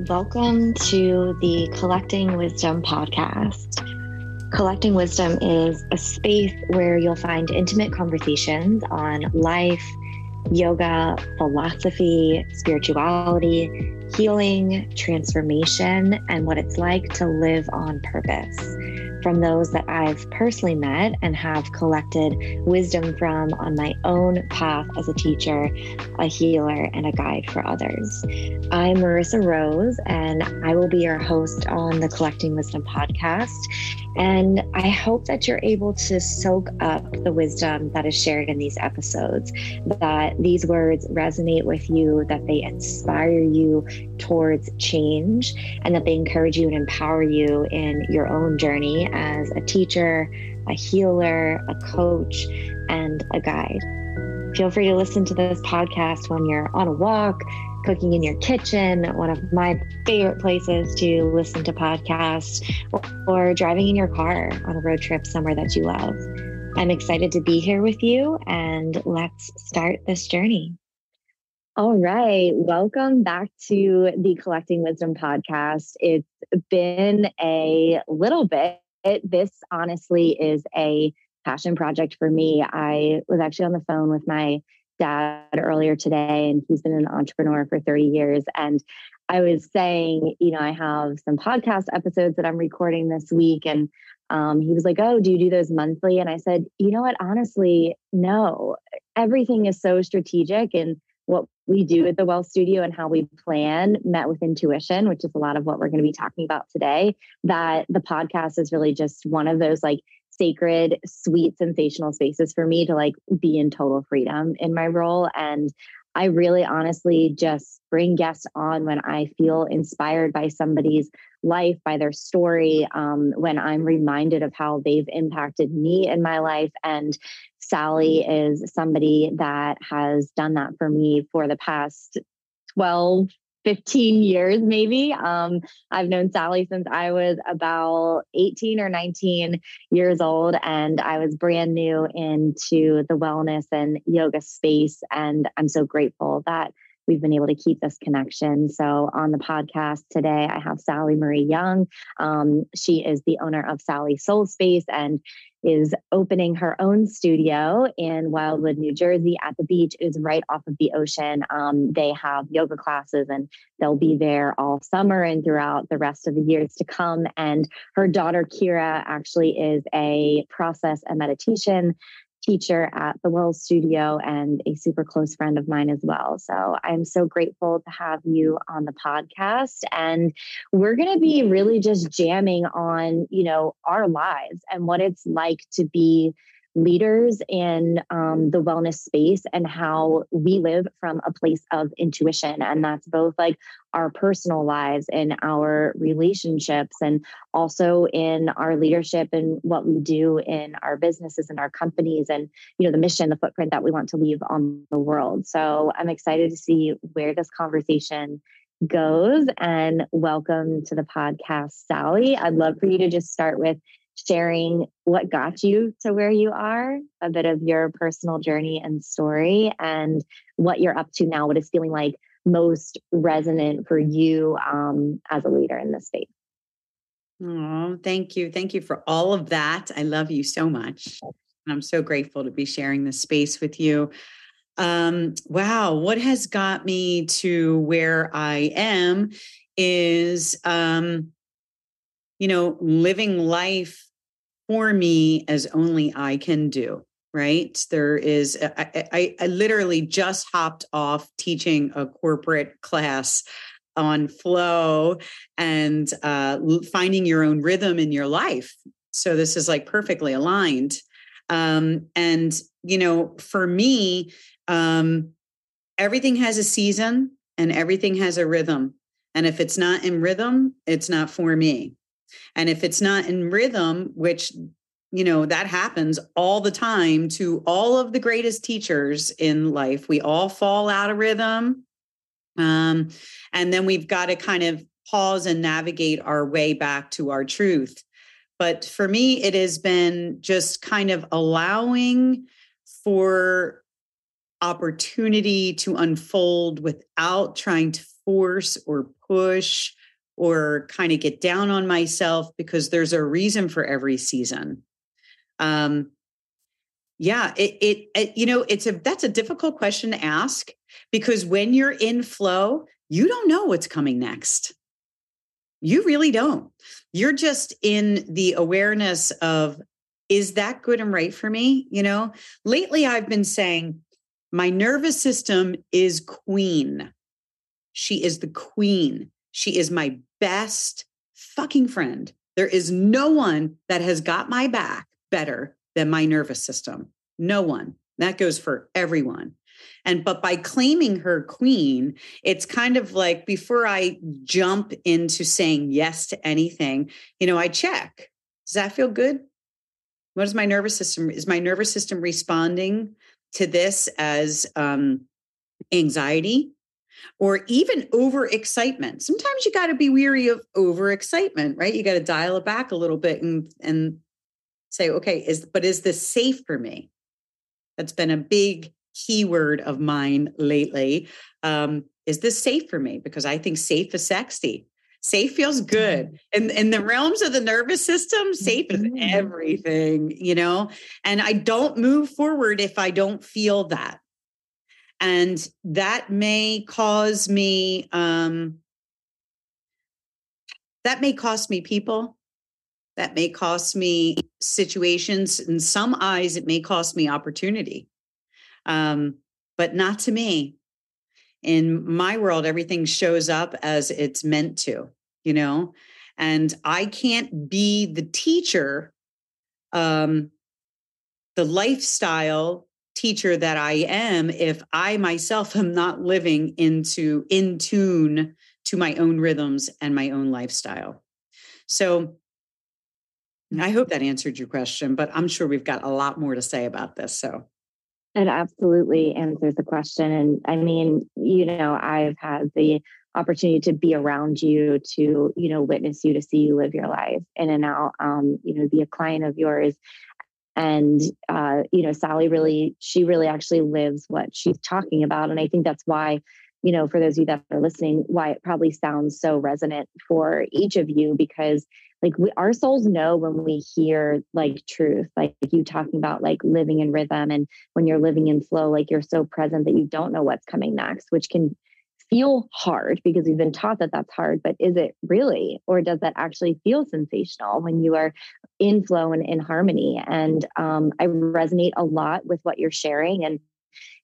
Welcome to the Collecting Wisdom podcast. Collecting Wisdom is a space where you'll find intimate conversations on life, yoga, philosophy, spirituality, healing, transformation, and what it's like to live on purpose from those that I've personally met and have collected wisdom from on my own path as a teacher, a healer, and a guide for others. I'm Marissa Rose, and I will be your host on the Collecting Wisdom podcast. And I hope that you're able to soak up the wisdom that is shared in these episodes, that these words resonate with you, that they inspire you towards change, and that they encourage you and empower you in your own journey as a teacher, a healer, a coach, and a guide. Feel free to listen to this podcast when you're on a walk, cooking in your kitchen, one of my favorite places to listen to podcasts, or, driving in your car on a road trip somewhere that you love. I'm excited to be here with you, and let's start this journey. All right. Welcome back to the Collecting Wisdom podcast. It's been a little bit. This honestly is a passion project for me. I was actually on the phone with my dad earlier today, and he's been an entrepreneur for 30 years. And I was saying, you know, I have some podcast episodes that I'm recording this week. And um, he was like, Oh, do you do those monthly? And I said, You know what? Honestly, no. Everything is so strategic. And what we do at the Well Studio and how we plan met with intuition, which is a lot of what we're going to be talking about today. That the podcast is really just one of those like sacred, sweet, sensational spaces for me to like be in total freedom in my role. And I really honestly just bring guests on when I feel inspired by somebody's life, by their story, um, when I'm reminded of how they've impacted me in my life. And Sally is somebody that has done that for me for the past 12, 15 years, maybe. Um, I've known Sally since I was about 18 or 19 years old, and I was brand new into the wellness and yoga space. And I'm so grateful that we've been able to keep this connection. So, on the podcast today, I have Sally Marie Young. Um, she is the owner of Sally Soul Space and is opening her own studio in Wildwood, New Jersey at the beach. It is right off of the ocean. Um, they have yoga classes and they'll be there all summer and throughout the rest of the years to come. And her daughter, Kira, actually is a process and meditation teacher at the Wells Studio and a super close friend of mine as well. So I'm so grateful to have you on the podcast. And we're going to be really just jamming on, you know, our lives and what it's like to be leaders in um, the wellness space and how we live from a place of intuition. And that's both like our personal lives and our relationships, and also in our leadership and what we do in our businesses and our companies, and you know the mission, the footprint that we want to leave on the world. So I'm excited to see where this conversation goes. And welcome to the podcast, Sally. I'd love for you to just start with sharing what got you to where you are, a bit of your personal journey and story, and what you're up to now, what is feeling like most resonant for you um, as a leader in this space. Oh, thank you. Thank you for all of that. I love you so much. And I'm so grateful to be sharing this space with you. Um, wow, what has got me to where I am is, um, you know, living life for me as only I can do. Right. There is, I, I, I literally just hopped off teaching a corporate class on flow and uh, finding your own rhythm in your life. So this is like perfectly aligned. Um, and, you know, for me, um, everything has a season and everything has a rhythm. And if it's not in rhythm, it's not for me. And if it's not in rhythm, which you know that happens all the time to all of the greatest teachers in life we all fall out of rhythm um, and then we've got to kind of pause and navigate our way back to our truth. But for me it has been just kind of allowing for opportunity to unfold without trying to force or push or kind of get down on myself because there's a reason for every season. Um, yeah, it, it, it, you know, it's a, that's a difficult question to ask because when you're in flow, you don't know what's coming next. You really don't. You're just in the awareness of, is that good and right for me? You know, lately I've been saying, my nervous system is queen. She is the queen. She is my best fucking friend. There is no one that has got my back better than my nervous system. No one. That goes for everyone. And but by claiming her queen, it's kind of like before I jump into saying yes to anything, you know, I check. Does that feel good? What is my nervous system? Is my nervous system responding to this as um, anxiety or even overexcitement. Sometimes you got to be weary of overexcitement, right? You got to dial it back a little bit and and say, okay, is but is this safe for me? That's been a big keyword of mine lately. Um, is this safe for me? Because I think safe is sexy. Safe feels good. Mm. In in the realms of the nervous system, safe is mm-hmm. everything, you know? And I don't move forward if I don't feel that. And that may cause me um that may cost me people. That may cost me situations. In some eyes, it may cost me opportunity. Um, but not to me. In my world, everything shows up as it's meant to you know and i can't be the teacher um the lifestyle teacher that i am if i myself am not living into in tune to my own rhythms and my own lifestyle so i hope that answered your question but i'm sure we've got a lot more to say about this so it absolutely answers the question. And I mean, you know, I've had the opportunity to be around you, to, you know, witness you, to see you live your life in and out, um, you know, be a client of yours. And, uh, you know, Sally really, she really actually lives what she's talking about. And I think that's why, you know, for those of you that are listening, why it probably sounds so resonant for each of you, because like we, our souls know when we hear like truth like you talking about like living in rhythm and when you're living in flow like you're so present that you don't know what's coming next which can feel hard because we've been taught that that's hard but is it really? Or does that actually feel sensational when you are in flow and in harmony? And um, i resonate a lot with what you're sharing and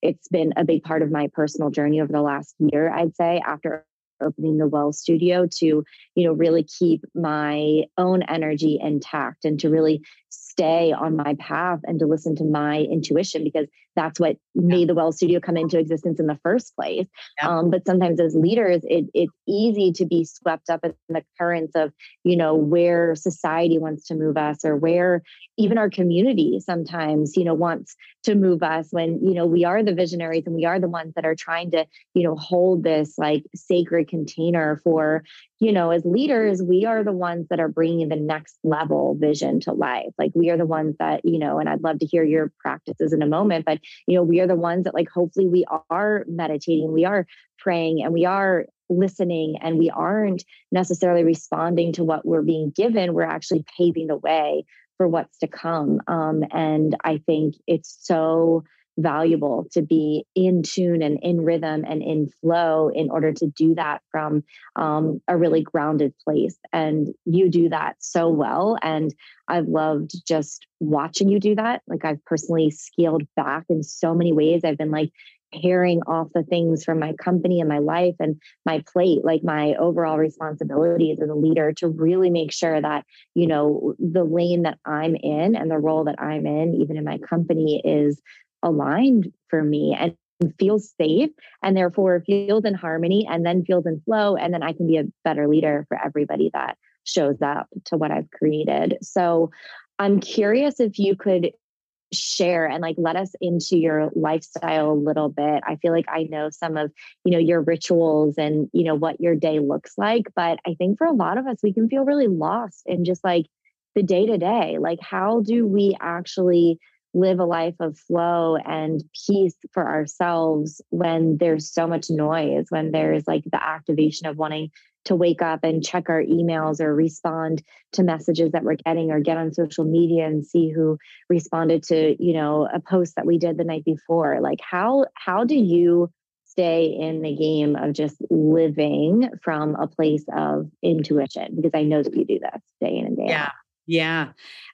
it's been a big part of my personal journey over the last year i'd say after opening the well studio to you know really keep my own energy intact and to really stay on my path and to listen to my intuition because that's what yeah. made the well studio come into existence in the first place yeah. um, but sometimes as leaders it, it's easy to be swept up in the currents of you know where society wants to move us or where even our community sometimes you know wants to move us when you know we are the visionaries and we are the ones that are trying to you know hold this like sacred container for you know as leaders we are the ones that are bringing the next level vision to life. Like we are the ones that you know and i'd love to hear your practices in a moment but you know we are the ones that like hopefully we are meditating we are praying and we are listening and we aren't necessarily responding to what we're being given. We're actually paving the way for what's to come. Um, and i think it's so valuable to be in tune and in rhythm and in flow in order to do that from um, a really grounded place. And you do that so well. And I've loved just watching you do that. Like I've personally scaled back in so many ways. I've been like paring off the things from my company and my life and my plate, like my overall responsibilities as a leader to really make sure that, you know, the lane that I'm in and the role that I'm in, even in my company, is aligned for me and feels safe and therefore feels in harmony and then feels in flow and then I can be a better leader for everybody that shows up to what I've created. So I'm curious if you could share and like let us into your lifestyle a little bit. I feel like I know some of, you know, your rituals and, you know, what your day looks like, but I think for a lot of us we can feel really lost in just like the day to day. Like how do we actually live a life of flow and peace for ourselves when there's so much noise, when there's like the activation of wanting to wake up and check our emails or respond to messages that we're getting or get on social media and see who responded to you know a post that we did the night before. Like how how do you stay in the game of just living from a place of intuition? Because i know that you do this day in and day yeah. out yeah.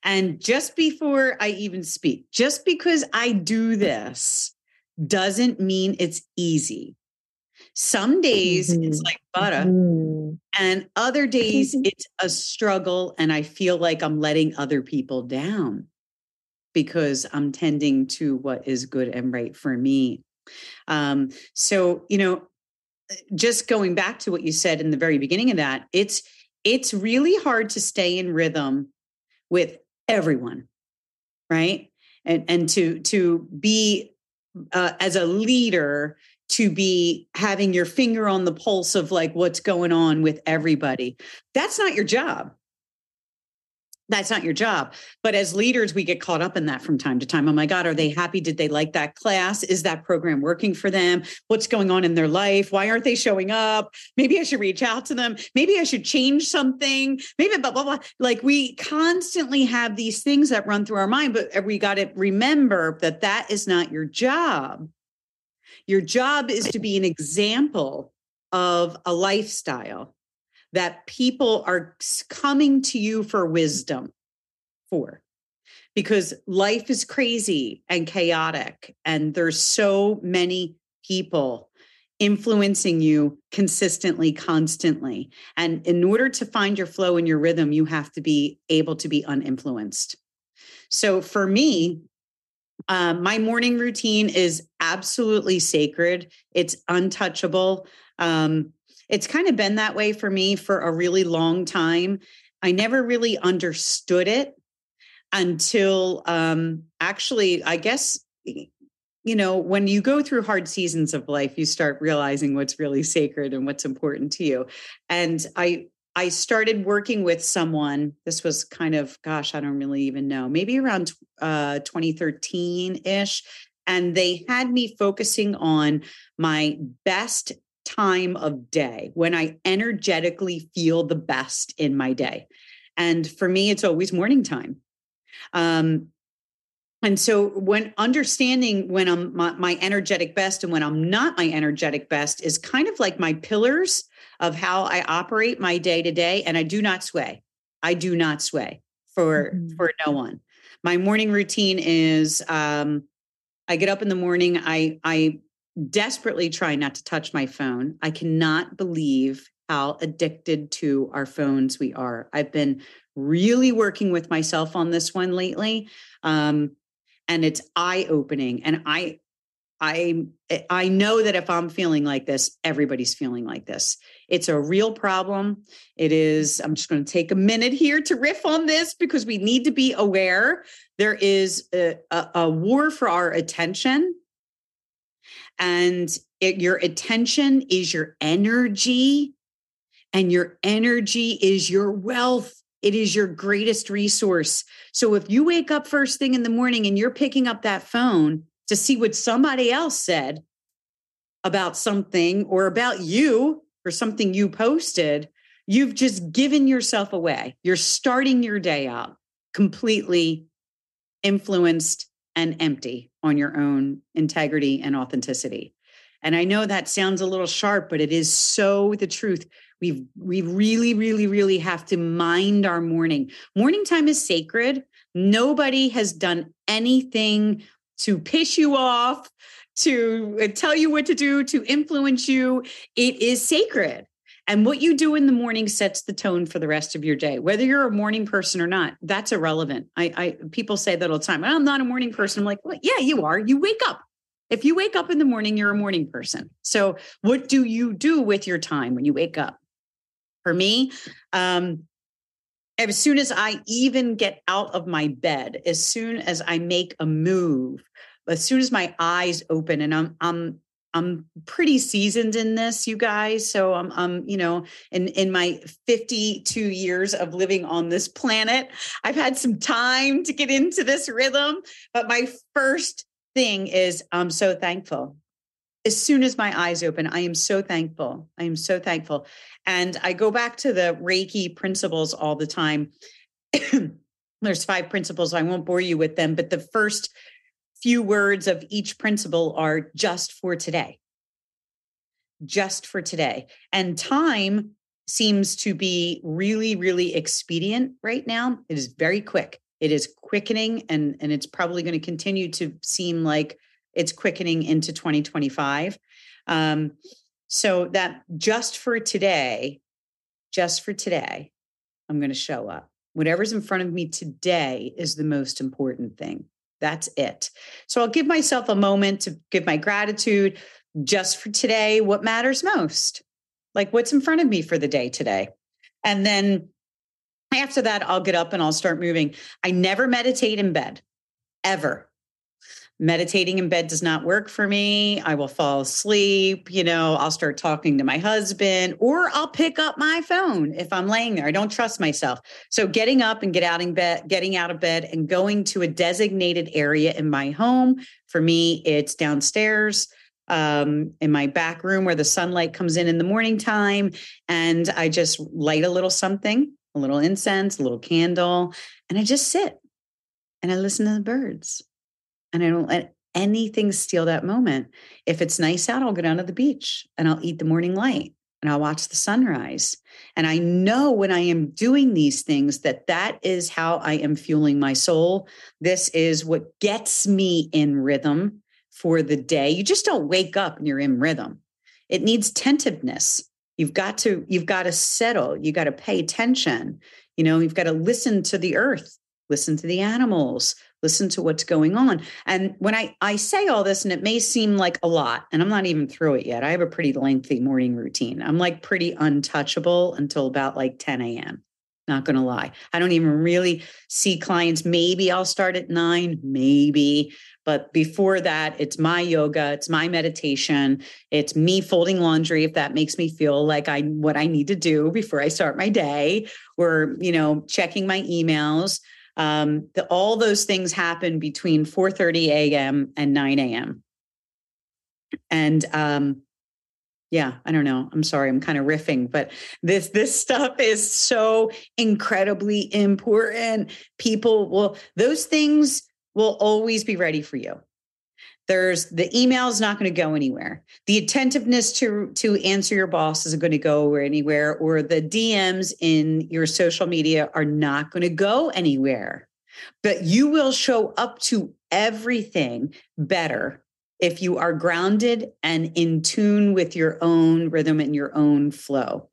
And just before I even speak, just because I do this doesn't mean it's easy. Some days mm-hmm. it's like butter, mm-hmm. and other days it's a struggle, and I feel like I'm letting other people down because I'm tending to what is good and right for me. Um, so, you know, just going back to what you said in the very beginning of that, it's it's really hard to stay in rhythm with everyone, right? And and to to be uh, as a leader to be having your finger on the pulse of like what's going on with everybody. That's not your job. That's not your job. But as leaders, we get caught up in that from time to time. Oh my God, are they happy? Did they like that class? Is that program working for them? What's going on in their life? Why aren't they showing up? Maybe I should reach out to them. Maybe I should change something. Maybe blah, blah, blah. Like we constantly have these things that run through our mind, but uh, we got to remember that that is not your job. Your job is to be an example of a lifestyle that people are coming to you for wisdom for because life is crazy and chaotic and there's so many people influencing you consistently constantly and in order to find your flow and your rhythm you have to be able to be uninfluenced so for me um, my morning routine is absolutely sacred. It's untouchable. Um, it's kind of been that way for me for a really long time. I never really understood it until um, actually, I guess, you know, when you go through hard seasons of life, you start realizing what's really sacred and what's important to you. And I, I started working with someone. This was kind of, gosh, I don't really even know, maybe around uh, 2013 ish. And they had me focusing on my best time of day when I energetically feel the best in my day. And for me, it's always morning time. Um, and so when understanding when I'm my, my, energetic best and when I'm not my energetic best is kind of like my pillars of how I operate my day to day. And I do not sway. I do not sway for mm-hmm. for no one. My morning routine is um, I get up in the morning. I I desperately trying not to touch my phone. I cannot believe how addicted to our phones we are. I've been really working with myself on this one lately. Um, and it's eye opening. And I I eh, I know that if I'm feeling like this, everybody's feeling like this. It's a real problem. It is. I'm just going to take a minute here to riff on this because we need to be aware. There is a, a, a war for our attention, and it, your attention is your energy, and your energy is your wealth. It is your greatest resource. So if you wake up first thing in the morning and you're picking up that phone to see what somebody else said about something or about you or something you posted, you've just given yourself away. You're starting your day out completely influenced and empty on your own integrity and authenticity. And I know that sounds a little sharp, but it is so the truth. We we really, really, really have to mind our morning. Morning time is sacred. Nobody has done anything to piss you off, to uh, tell you what to do, to influence you. It is sacred. And what you do in the morning sets the tone for the rest of your day. Whether you're a morning person or not, that's irrelevant. I, I people say that all the time. I'm not a morning person. I'm like, well, yeah, you are. You wake up. If you wake up in the morning, you're a morning person. So, what do you do with your time when you wake up? For me, um, as soon as I even get out of my bed, as soon as I make a move, as soon as my eyes open and I'm I'm I'm pretty seasoned in this, you guys. So I'm, I'm, you know, in in my 52 years of living on this planet, I've had some time to get into this rhythm. But my first thing is, I'm so thankful. As soon as my eyes open, I am so thankful. I am so thankful, and I go back to the Reiki principles all the time. There's five principles. I won't bore you with them, but the first few words of each principle are just for today. Just for today. And time seems to be really, really expedient right now. It is very quick. It is quickening and, and it's probably going to continue to seem like it's quickening into 2025. Um, so that just for today, just for today, I'm going to show up. Whatever's in front of me today is the most important thing. That's it. So I'll give myself a moment to give my gratitude just for today. What matters most? Like what's in front of me for the day today? And then after that, I'll get up and I'll start moving. I never meditate in bed, ever meditating in bed does not work for me. I will fall asleep. You know, I'll start talking to my husband or I'll pick up my phone if I'm laying there. I don't trust myself. So getting up and get out in bed, getting out of bed and going to a designated area in my home. For me, it's downstairs um, in my back room where the sunlight comes in in the morning time. And I just light a little something, a little incense, a little candle, and I just sit and I listen to the birds and I don't let anything steal that moment. If it's nice out, I'll go down to the beach and I'll eat the morning light and I'll watch the sunrise. And I know when I am doing these things that that is how I am fueling my soul. This is what gets me in rhythm for the day. You just don't wake up and you're in rhythm. It needs tentativeness. You've got to you've got to settle. You got to pay attention. You know, you've got to listen to the earth, listen to the animals, listen to what's going on. And when i i say all this and it may seem like a lot and i'm not even through it yet. I have a pretty lengthy morning routine. I'm like pretty untouchable until about like 10 a.m not going to lie. I don't even really see clients. Maybe i'll start at 9 maybe. But before that it's my yoga it's my meditation it's me folding laundry if that makes me feel like i what i need to do before i start my day. Or you know checking my emails um, the, all those things happen between 4:30 a.m. and 9 a.m. And um, yeah, I don't know. I'm sorry, I'm kind of riffing, but this this stuff is so incredibly important. People will those things will always be ready for you. There's the email is not going to go anywhere. The attentiveness to to answer your boss isn't going to go anywhere, or the DMs in your social media are not going to go anywhere. But you will show up to everything better if you are grounded and in tune with your own rhythm and your own flow.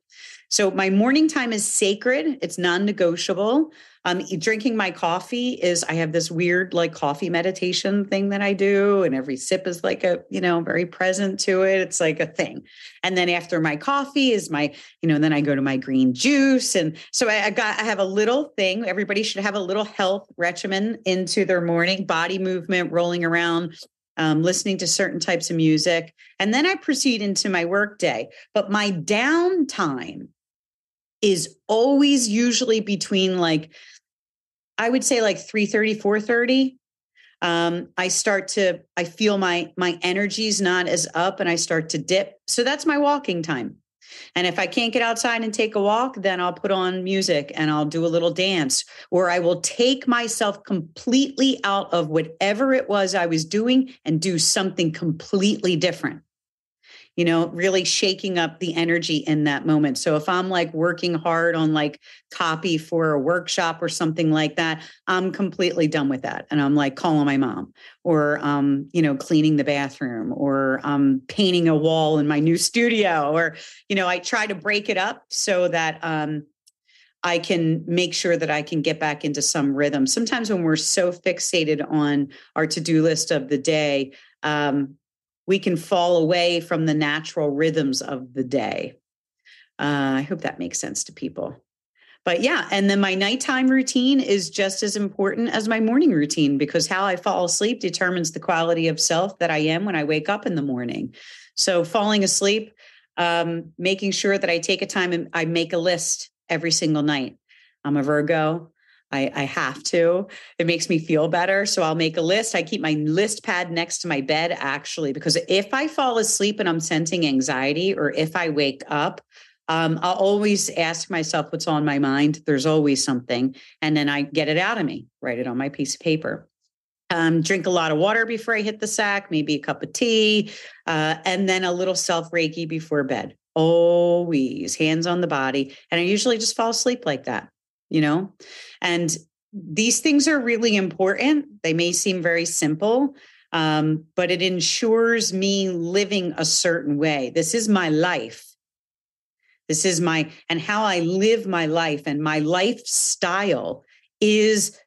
So my morning time is sacred. It's non-negotiable. Um, drinking my coffee is I have this weird like coffee meditation thing that I do, and every sip is like a you know very present to it. It's like a thing. And then after my coffee is my you know then I go to my green juice, and so I, I got I have a little thing. Everybody should have a little health regimen into their morning body movement, rolling around, um, listening to certain types of music. And then I proceed into my work day. But my downtime is always usually between like I would say like 3:30, 4:30. Um, I start to I feel my my energy's not as up and I start to dip. So that's my walking time. And if I can't get outside and take a walk, then I'll put on music and I'll do a little dance, or I will take myself completely out of whatever it was I was doing and do something completely different you know, really shaking up the energy in that moment. So if I'm like working hard on like copy for a workshop or something like that, I'm completely done with that. And I'm like calling my mom or, um, you know, cleaning the bathroom or um, painting a wall in my new studio or, you know, I try to break it up so that, um, I can make sure that I can get back into some rhythm. Sometimes when we're so fixated on our to do list of the day, um, we can fall away from the natural rhythms of the day. Uh, I hope that makes sense to people. but yeah, and then my nighttime routine is just as important as my morning routine because how I fall asleep determines the quality of self that I am when I wake up in the morning. So falling asleep, um, making sure that I take a time and I make a list every single night. I'm a Virgo. I, I have to. It makes me feel better. So I'll make a list. I keep my list pad next to my bed, actually, because if I fall asleep and I'm sensing anxiety, or if I wake up, um, I'll always ask myself what's on my mind. There's always something. And then I get it out of me, write it on my piece of paper. Um, drink a lot of water before I hit the sack, maybe a cup of tea, uh, and then a little self Reiki before bed. Always hands on the body. And I usually just fall asleep like that you know? And these things are really important. They may seem very simple, um, but it ensures me living a certain way. This is my life. This is my, and how I live my life and my lifestyle is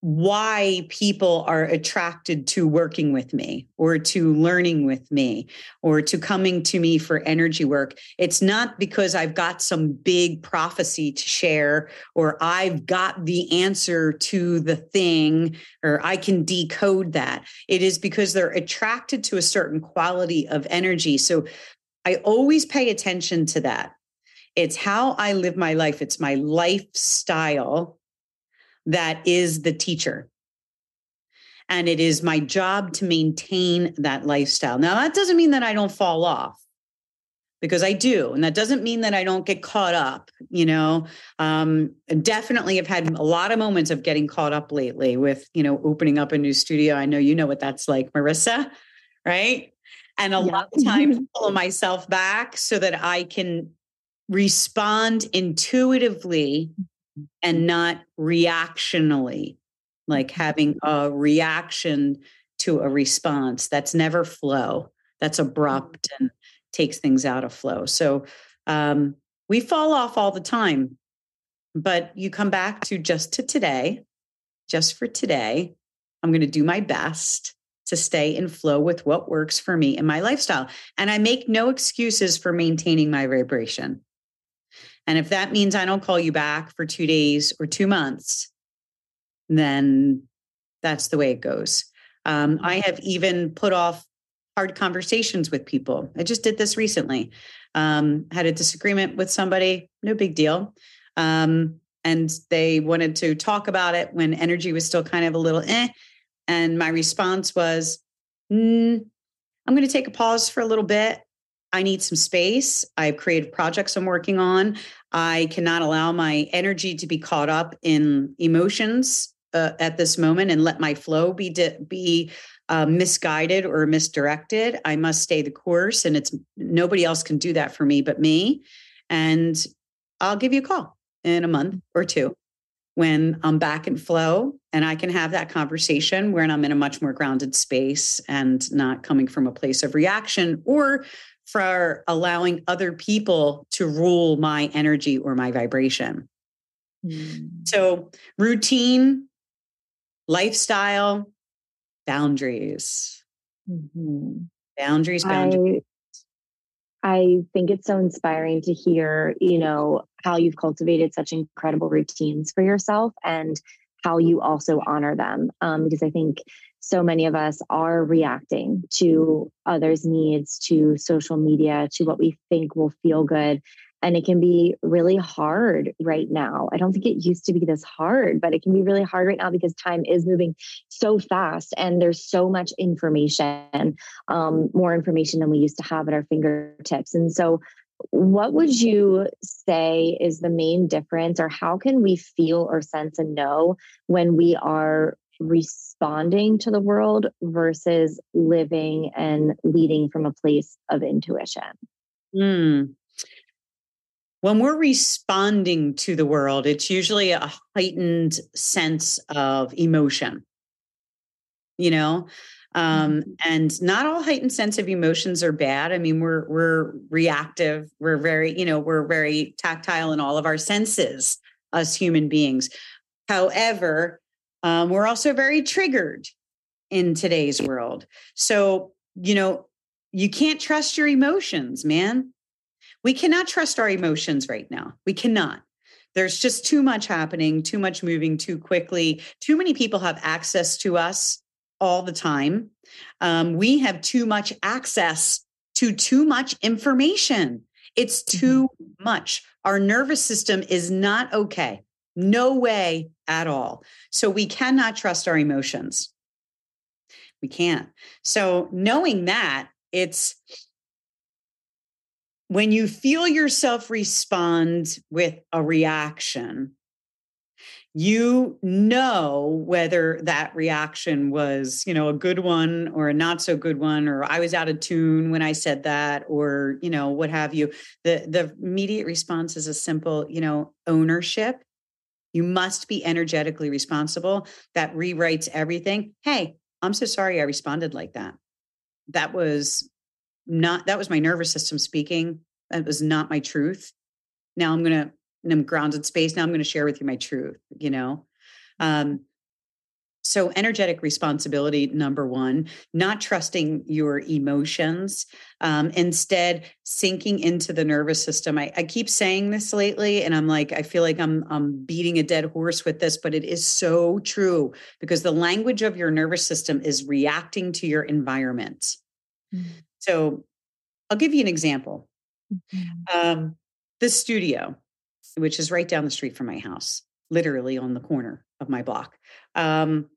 why people are attracted to working with me or to learning with me or to coming to me for energy work. It's not because I've got some big prophecy to share or I've got the answer to the thing or I can decode that. It is because they're attracted to a certain quality of energy. So I always pay attention to that. It's how I live my life, it's my lifestyle that is the teacher. And it is my job to maintain that lifestyle. Now, that doesn't mean that I don't fall off because I do. And that doesn't mean that I don't get caught up, you know. Um, definitely have had a lot of moments of getting caught up lately with, you know, opening up a new studio. I know you know what that's like, Marissa, right? And a yeah. lot of times pull myself back so that I can respond intuitively and not reactionally, like having a reaction to a response. That's never flow. That's abrupt and takes things out of flow. So um, we fall off all the time, but you come back to just to today, just for today. I'm going to do my best to stay in flow with what works for me and my lifestyle. And I make no excuses for maintaining my vibration. And if that means I don't call you back for two days or two months, then that's the way it goes. Um, I have even put off hard conversations with people. I just did this recently. Um, had a disagreement with somebody, no big deal. Um, and they wanted to talk about it when energy was still kind of a little eh. And my response was, mm, I'm going to take a pause for a little bit. I need some space. I have creative projects I'm working on. I cannot allow my energy to be caught up in emotions uh, at this moment and let my flow be di- be uh, misguided or misdirected. I must stay the course, and it's nobody else can do that for me but me. And I'll give you a call in a month or two when I'm back in flow and I can have that conversation when I'm in a much more grounded space and not coming from a place of reaction or for allowing other people to rule my energy or my vibration. Mm. So, routine, lifestyle, boundaries. Mm-hmm. Boundaries, boundaries. I, I think it's so inspiring to hear, you know, how you've cultivated such incredible routines for yourself and how you also honor them. Um, because I think so many of us are reacting to others' needs, to social media, to what we think will feel good. And it can be really hard right now. I don't think it used to be this hard, but it can be really hard right now because time is moving so fast and there's so much information, um, more information than we used to have at our fingertips. And so, what would you say is the main difference, or how can we feel or sense and know when we are responding to the world versus living and leading from a place of intuition? Mm. When we're responding to the world, it's usually a heightened sense of emotion, you know? Um, mm-hmm. and not all heightened sense of emotions are bad. I mean, we're we're reactive. We're very, you know, we're very tactile in all of our senses as human beings. However, um, we're also very triggered in today's world. So, you know, you can't trust your emotions, man. We cannot trust our emotions right now. We cannot. There's just too much happening, too much moving too quickly. Too many people have access to us all the time. Um, we have too much access to too much information. It's too mm-hmm. much. Our nervous system is not okay. No way at all. So we cannot trust our emotions. We can't. So knowing that, it's when you feel yourself respond with a reaction, you know whether that reaction was, you know, a good one or a not so good one, or I was out of tune when I said that, or, you know, what have you. The the immediate response is a simple, you know, ownership. You must be energetically responsible. That rewrites everything. Hey, I'm so sorry I responded like that. That was not that was my nervous system speaking. That was not my truth. Now I'm gonna I'm grounded space. Now I'm going to share with you my truth, you know? Um, so, energetic responsibility, number one, not trusting your emotions, um, instead sinking into the nervous system. I, I, keep saying this lately, and I'm like, I feel like I'm, I'm beating a dead horse with this, but it is so true because the language of your nervous system is reacting to your environment. Mm-hmm. So, I'll give you an example. Mm-hmm. Um, the studio, which is right down the street from my house, literally on the corner of my block. Um,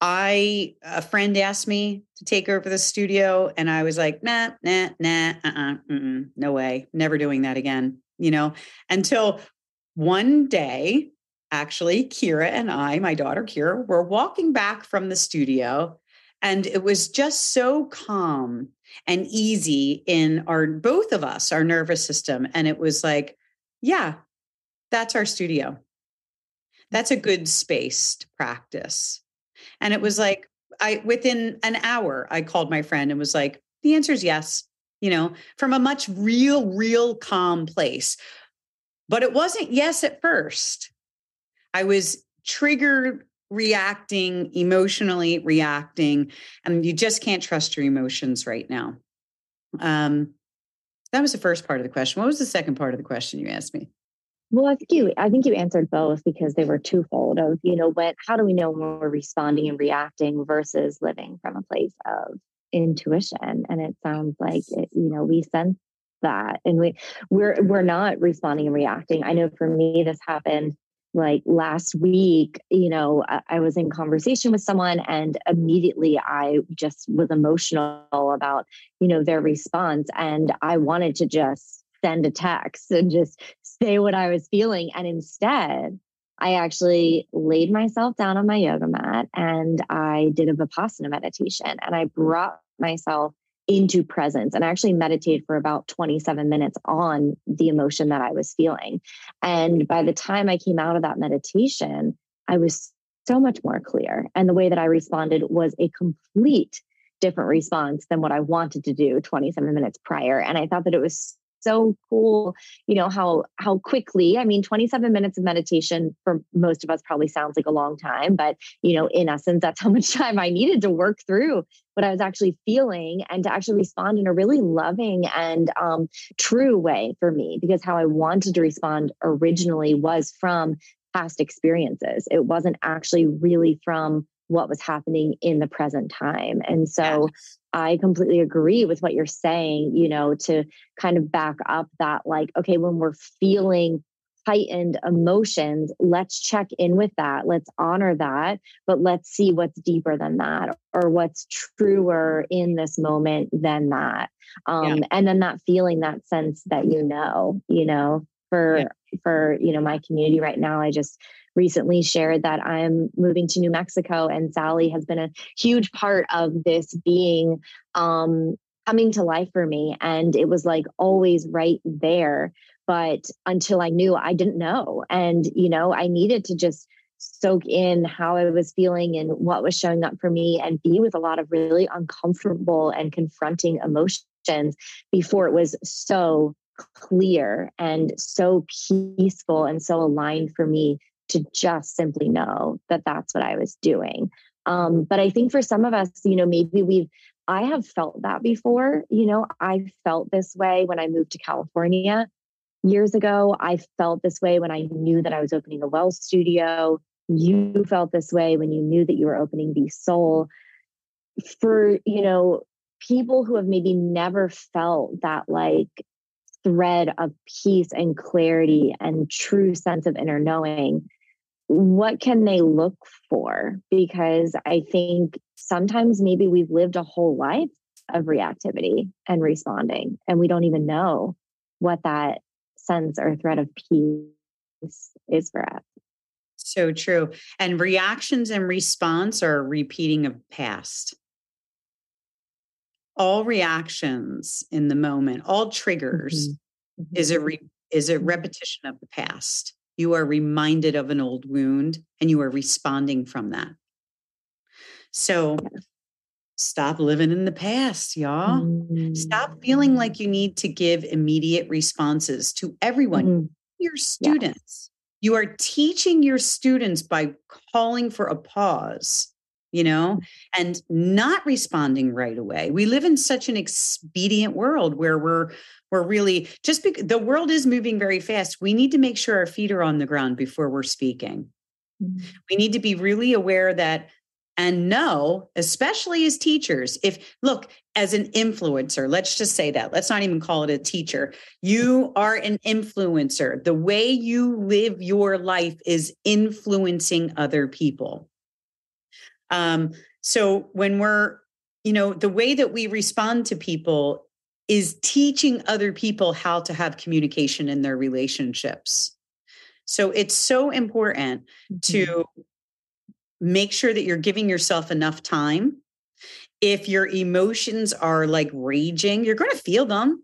I a friend asked me to take over the studio, and I was like, nah, nah, nah, uh-uh, no way, never doing that again. You know, until one day, actually, Kira and I, my daughter Kira, were walking back from the studio, and it was just so calm and easy in our both of us, our nervous system, and it was like, yeah, that's our studio. That's a good space to practice and it was like, I within an hour, I called my friend and was like, the answer is yes, you know, from a much real, real calm place. But it wasn't yes at first. I was triggered, reacting, emotionally reacting, and you just can't trust your emotions right now. Um, that was the first part of the question. What was the second part of the question you asked me? Well, I think you I think you answered both because they were twofold of, you know, when how do we know when we're responding and reacting versus living from a place of intuition? And it sounds like it, you know, we sense that and we we're we're not responding and reacting. I know for me this happened like last week, you know, I, I was in conversation with someone and immediately I just was emotional about, you know, their response and I wanted to just send a text and just say what I was feeling. And instead, I actually laid myself down on my yoga mat and I did a Vipassana meditation and I brought myself into presence and I actually meditated for about 27 minutes on the emotion that I was feeling. And by the time I came out of that meditation, I was so much more clear. And the way that I responded was a complete different response than what I wanted to do 27 minutes prior. And I thought that it was so cool you know how how quickly i mean 27 minutes of meditation for most of us probably sounds like a long time but you know in essence that's how much time i needed to work through what i was actually feeling and to actually respond in a really loving and um, true way for me because how i wanted to respond originally was from past experiences. It wasn't actually really from what was happening in the present time. And so I completely agree with what you're saying, you know, to kind of back up that, like, okay, when we're feeling heightened emotions, let's check in with that. Let's honor that, but let's see what's deeper than that or what's truer in this moment than that. Um, yeah. And then that feeling, that sense that you know, you know, for, yeah. for, you know, my community right now, I just, recently shared that I'm moving to New Mexico, and Sally has been a huge part of this being um, coming to life for me. And it was like always right there. But until I knew, I didn't know. And, you know, I needed to just soak in how I was feeling and what was showing up for me and be with a lot of really uncomfortable and confronting emotions before it was so clear and so peaceful and so aligned for me to just simply know that that's what I was doing. Um, but I think for some of us, you know, maybe we've, I have felt that before. You know, I felt this way when I moved to California. years ago, I felt this way when I knew that I was opening a well studio. You felt this way when you knew that you were opening the Soul. For, you know, people who have maybe never felt that like thread of peace and clarity and true sense of inner knowing, what can they look for? Because I think sometimes maybe we've lived a whole life of reactivity and responding, and we don't even know what that sense or thread of peace is for us. So true. And reactions and response are repeating of past. All reactions in the moment, all triggers mm-hmm. is a mm-hmm. re- is a repetition of the past. You are reminded of an old wound and you are responding from that. So stop living in the past, y'all. Mm-hmm. Stop feeling mm. like you need to give immediate responses to everyone, mm-hmm. your students. You are teaching your students by calling for a pause, you know, mm-hmm. and not responding right away. We live in such an expedient world where we're we're really just because the world is moving very fast. We need to make sure our feet are on the ground before we're speaking. Mm-hmm. We need to be really aware that and know, especially as teachers, if look, as an influencer, let's just say that, let's not even call it a teacher. You are an influencer. The way you live your life is influencing other people. Um, so when we're, you know, the way that we respond to people is teaching other people how to have communication in their relationships. So it's so important mm-hmm. to make sure that you're giving yourself enough time. If your emotions are like raging, you're going to feel them.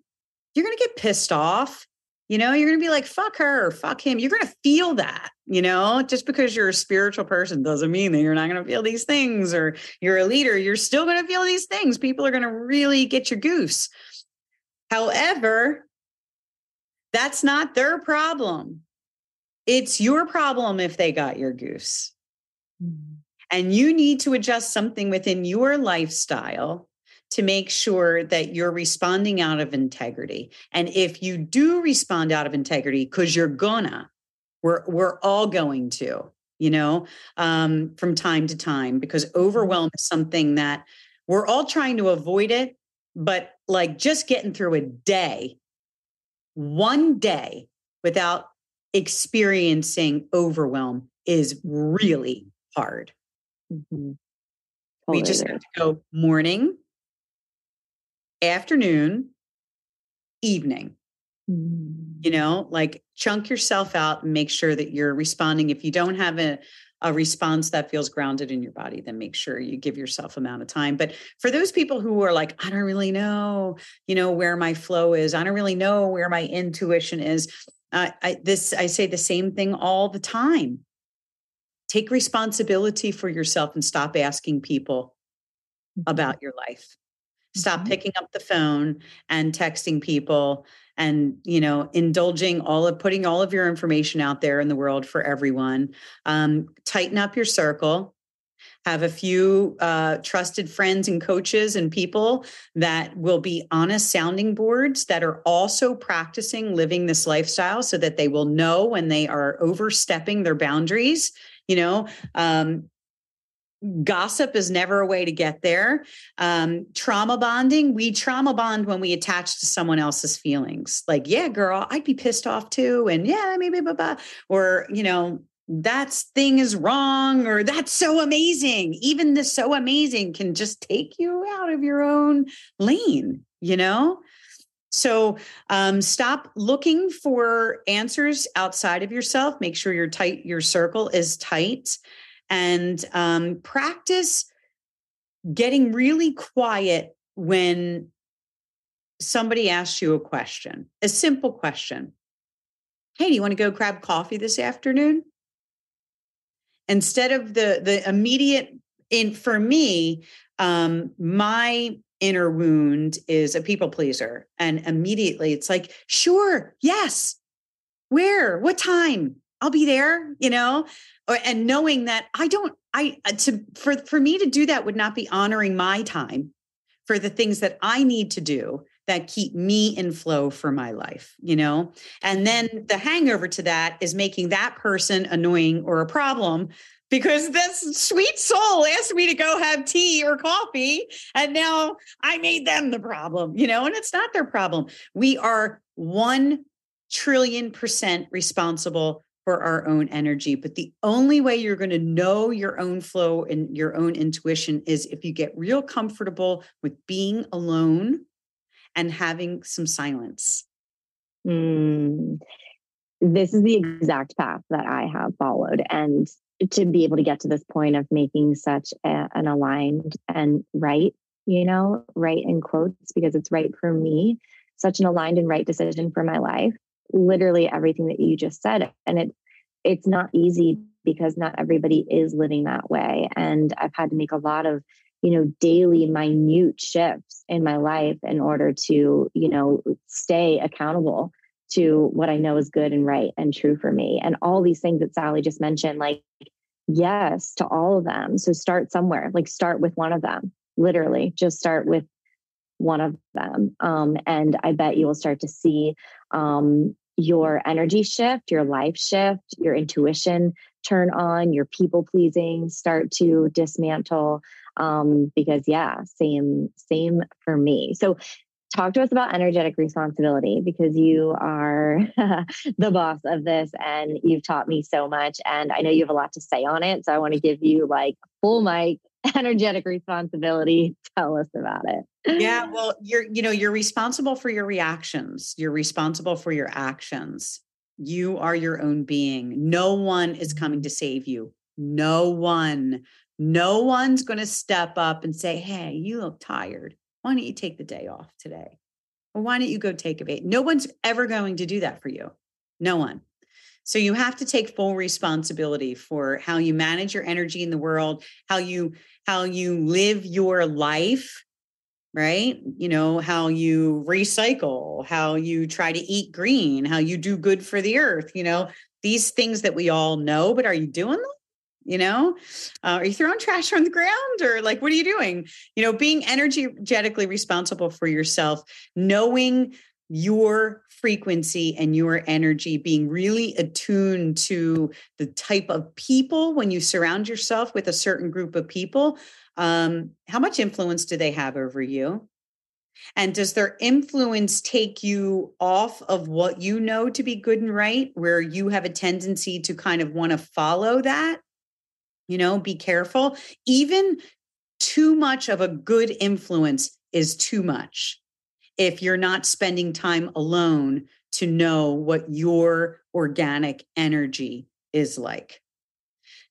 You're going to get pissed off. You know, you're going to be like, fuck her, fuck him. You're going to feel that, you know, just because you're a spiritual person doesn't mean that you're not going to feel these things or you're a leader. You're still going to feel these things. People are going to really get your goose. However, that's not their problem. It's your problem if they got your goose. Mm-hmm. And you need to adjust something within your lifestyle to make sure that you're responding out of integrity. And if you do respond out of integrity, because you're gonna, we're we're all going to, you know, um, from time to time, because mm-hmm. overwhelm is something that we're all trying to avoid it, but like just getting through a day, one day without experiencing overwhelm is really hard. Mm-hmm. Totally we just have to go morning, afternoon, evening. Mm-hmm. You know, like chunk yourself out and make sure that you're responding. If you don't have a, a response that feels grounded in your body, then make sure you give yourself amount of time. But for those people who are like, I don't really know, you know, where my flow is, I don't really know where my intuition is. Uh, I this I say the same thing all the time take responsibility for yourself and stop asking people mm-hmm. about your life stop mm-hmm. picking up the phone and texting people and you know indulging all of putting all of your information out there in the world for everyone. Um, tighten up your circle. Have a few uh, trusted friends and coaches and people that will be honest sounding boards that are also practicing living this lifestyle so that they will know when they are overstepping their boundaries you know? Um, gossip is never a way to get there um, trauma bonding we trauma bond when we attach to someone else's feelings like yeah girl i'd be pissed off too and yeah maybe blah, blah. or you know that thing is wrong or that's so amazing even the so amazing can just take you out of your own lane you know so um, stop looking for answers outside of yourself. Make sure your tight, your circle is tight, and um, practice getting really quiet when somebody asks you a question, a simple question. Hey, do you want to go grab coffee this afternoon? Instead of the the immediate in for me, um, my inner wound is a people pleaser. And immediately it's like, sure, yes. Where? What time? I'll be there, you know? And knowing that I don't, I, uh, to, for, for me to do that would not be honoring my time for the things that I need to do that keep me in flow for my life, you know? And then the hangover to that is making that person annoying or a problem because this sweet soul asked me to go have tea or coffee and now I made them the problem, you know, and it's not their problem. We are 1 trillion percent responsible for our own energy. But the only way you're going to know your own flow and your own intuition is if you get real comfortable with being alone and having some silence. Mm. This is the exact path that I have followed. And to be able to get to this point of making such a, an aligned and right, you know, right in quotes, because it's right for me, such an aligned and right decision for my life literally everything that you just said and it it's not easy because not everybody is living that way and i've had to make a lot of you know daily minute shifts in my life in order to you know stay accountable to what i know is good and right and true for me and all these things that sally just mentioned like yes to all of them so start somewhere like start with one of them literally just start with one of them. Um, and I bet you will start to see um, your energy shift, your life shift, your intuition turn on, your people pleasing start to dismantle. Um, because yeah, same, same for me. So talk to us about energetic responsibility because you are the boss of this and you've taught me so much and i know you have a lot to say on it. So i want to give you like full mic energetic responsibility. Tell us about it. Yeah well you're you know you're responsible for your reactions. You're responsible for your actions. You are your own being. No one is coming to save you. No one. No one's going to step up and say hey you look tired why don't you take the day off today or why don't you go take a vacation no one's ever going to do that for you no one so you have to take full responsibility for how you manage your energy in the world, how you how you live your life, right? You know, how you recycle, how you try to eat green, how you do good for the earth, you know, these things that we all know, but are you doing them? You know, uh, are you throwing trash on the ground or like, what are you doing? You know, being energetically responsible for yourself, knowing your frequency and your energy being really attuned to the type of people when you surround yourself with a certain group of people um, how much influence do they have over you? And does their influence take you off of what you know to be good and right where you have a tendency to kind of want to follow that you know be careful even too much of a good influence is too much if you're not spending time alone to know what your organic energy is like.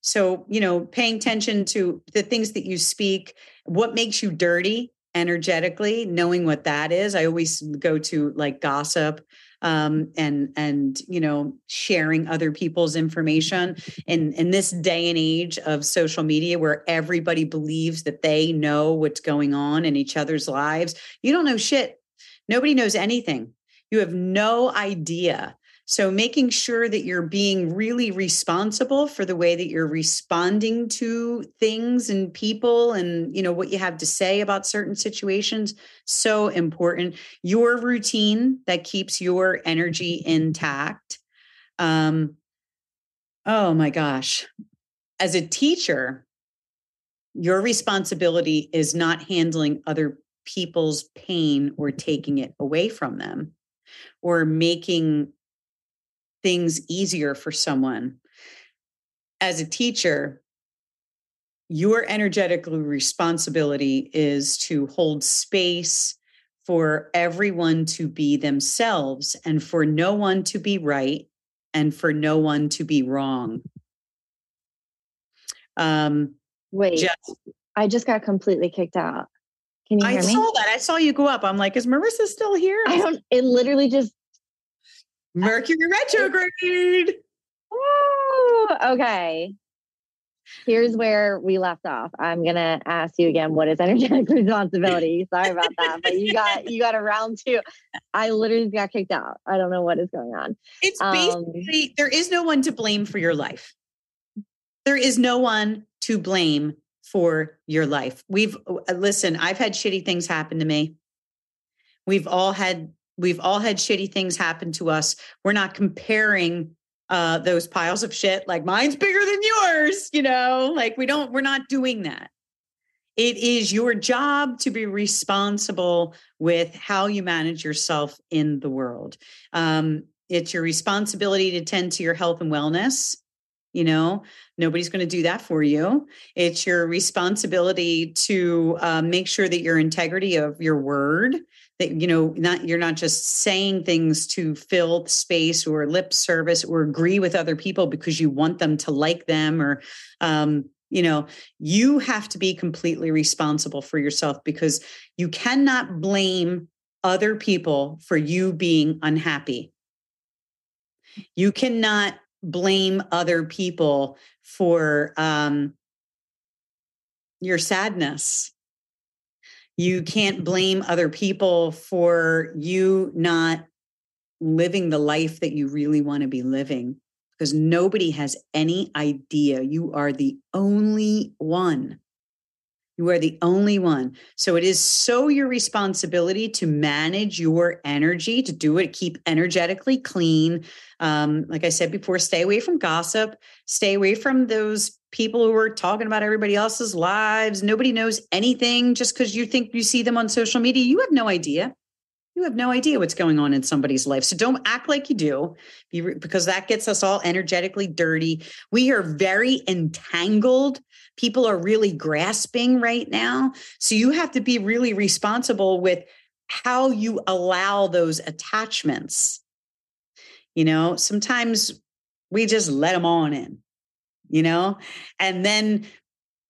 So, you know, paying attention to the things that you speak, what makes you dirty energetically, knowing what that is. I always go to like gossip um, and and you know sharing other people's information in in this day and age of social media where everybody believes that they know what's going on in each other's lives you don't know shit Nobody knows anything. You have no idea. So making sure that you're being really responsible for the way that you're responding to things and people and you know what you have to say about certain situations so important. Your routine that keeps your energy intact. Um oh my gosh. As a teacher, your responsibility is not handling other people's pain or taking it away from them or making things easier for someone. As a teacher, your energetic responsibility is to hold space for everyone to be themselves and for no one to be right and for no one to be wrong. Um, Wait, just, I just got completely kicked out. Can you hear I me? saw that. I saw you go up. I'm like, is Marissa still here? I don't. It literally just Mercury retrograde. Oh, okay. Here's where we left off. I'm gonna ask you again. What is energetic responsibility? Sorry about that, but you got you got a round two. I literally got kicked out. I don't know what is going on. It's um, basically um, there is no one to blame for your life. There is no one to blame for your life. We've uh, listen, I've had shitty things happen to me. We've all had we've all had shitty things happen to us. We're not comparing uh those piles of shit like mine's bigger than yours, you know? Like we don't we're not doing that. It is your job to be responsible with how you manage yourself in the world. Um, it's your responsibility to tend to your health and wellness. You know, nobody's going to do that for you. It's your responsibility to uh, make sure that your integrity of your word, that you know, not you're not just saying things to fill space or lip service or agree with other people because you want them to like them or um, you know you have to be completely responsible for yourself because you cannot blame other people for you being unhappy. You cannot blame other people for um, your sadness you can't blame other people for you not living the life that you really want to be living because nobody has any idea. You are the only one. You are the only one. So it is so your responsibility to manage your energy, to do it, keep energetically clean. Um, like I said before, stay away from gossip, stay away from those people who are talking about everybody else's lives. Nobody knows anything just because you think you see them on social media. You have no idea you have no idea what's going on in somebody's life. So don't act like you do because that gets us all energetically dirty. We are very entangled. People are really grasping right now. So you have to be really responsible with how you allow those attachments. You know, sometimes we just let them on in, you know, and then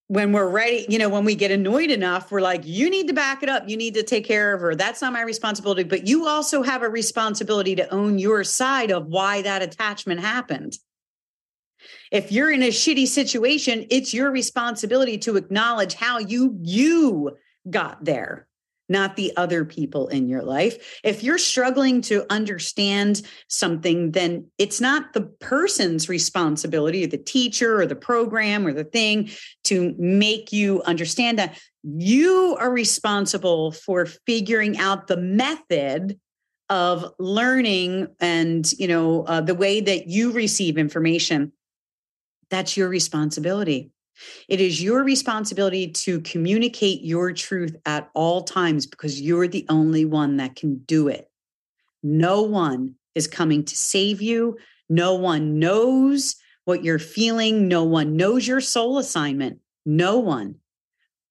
when we're ready, you know, when we get annoyed enough, we're like, you need to back it up. You need to take care of her. That's not my responsibility. But you also have a responsibility to own your side of why that attachment happened. If you're in a shitty situation, it's your responsibility to acknowledge how you you got there not the other people in your life. If you're struggling to understand something, then it's not the person's responsibility, or the teacher or the program or the thing to make you understand that. You are responsible for figuring out the method of learning and you know uh, the way that you receive information that's your responsibility it is your responsibility to communicate your truth at all times because you're the only one that can do it. No one is coming to save you. No one knows what you're feeling. No one knows your soul assignment. No one.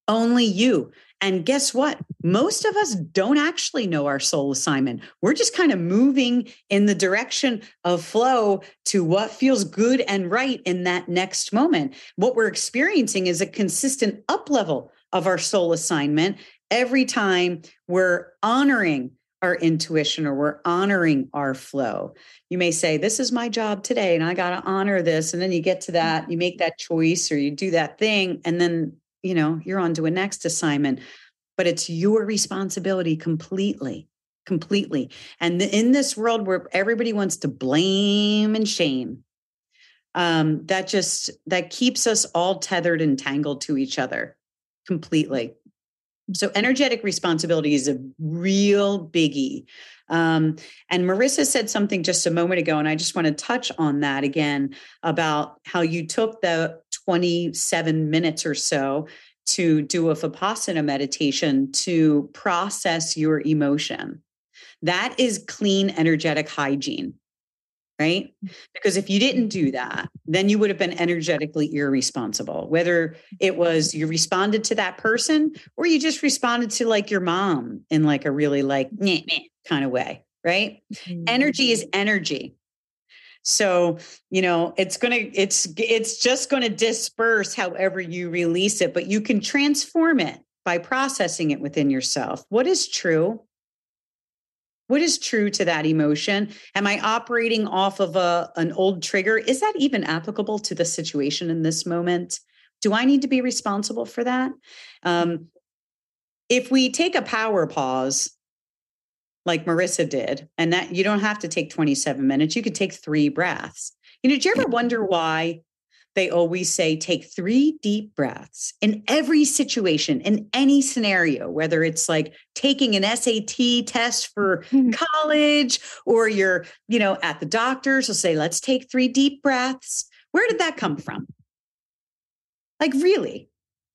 Only you. And guess what? Most of us don't actually know our soul assignment. We're just kind of moving in the direction of flow to what feels good and right in that next moment. What we're experiencing is a consistent up level of our soul assignment every time we're honoring our intuition or we're honoring our flow. You may say, This is my job today, and I got to honor this. And then you get to that, you make that choice or you do that thing, and then you know, you're on to a next assignment, but it's your responsibility completely, completely. And in this world where everybody wants to blame and shame, um, that just that keeps us all tethered and tangled to each other completely. So energetic responsibility is a real biggie. Um, and Marissa said something just a moment ago, and I just want to touch on that again about how you took the 27 minutes or so to do a Vipassana meditation to process your emotion. That is clean energetic hygiene, right? Because if you didn't do that, then you would have been energetically irresponsible, whether it was you responded to that person or you just responded to like your mom in like a really like meh, meh kind of way, right? Mm-hmm. Energy is energy. So, you know, it's going to it's it's just going to disperse however you release it, but you can transform it by processing it within yourself. What is true? What is true to that emotion? Am I operating off of a an old trigger? Is that even applicable to the situation in this moment? Do I need to be responsible for that? Um, if we take a power pause like Marissa did, and that you don't have to take 27 minutes, you could take three breaths. You know, did you ever wonder why they always say take three deep breaths in every situation, in any scenario, whether it's like taking an SAT test for mm-hmm. college or you're, you know, at the doctor's, will say, let's take three deep breaths. Where did that come from? Like, really?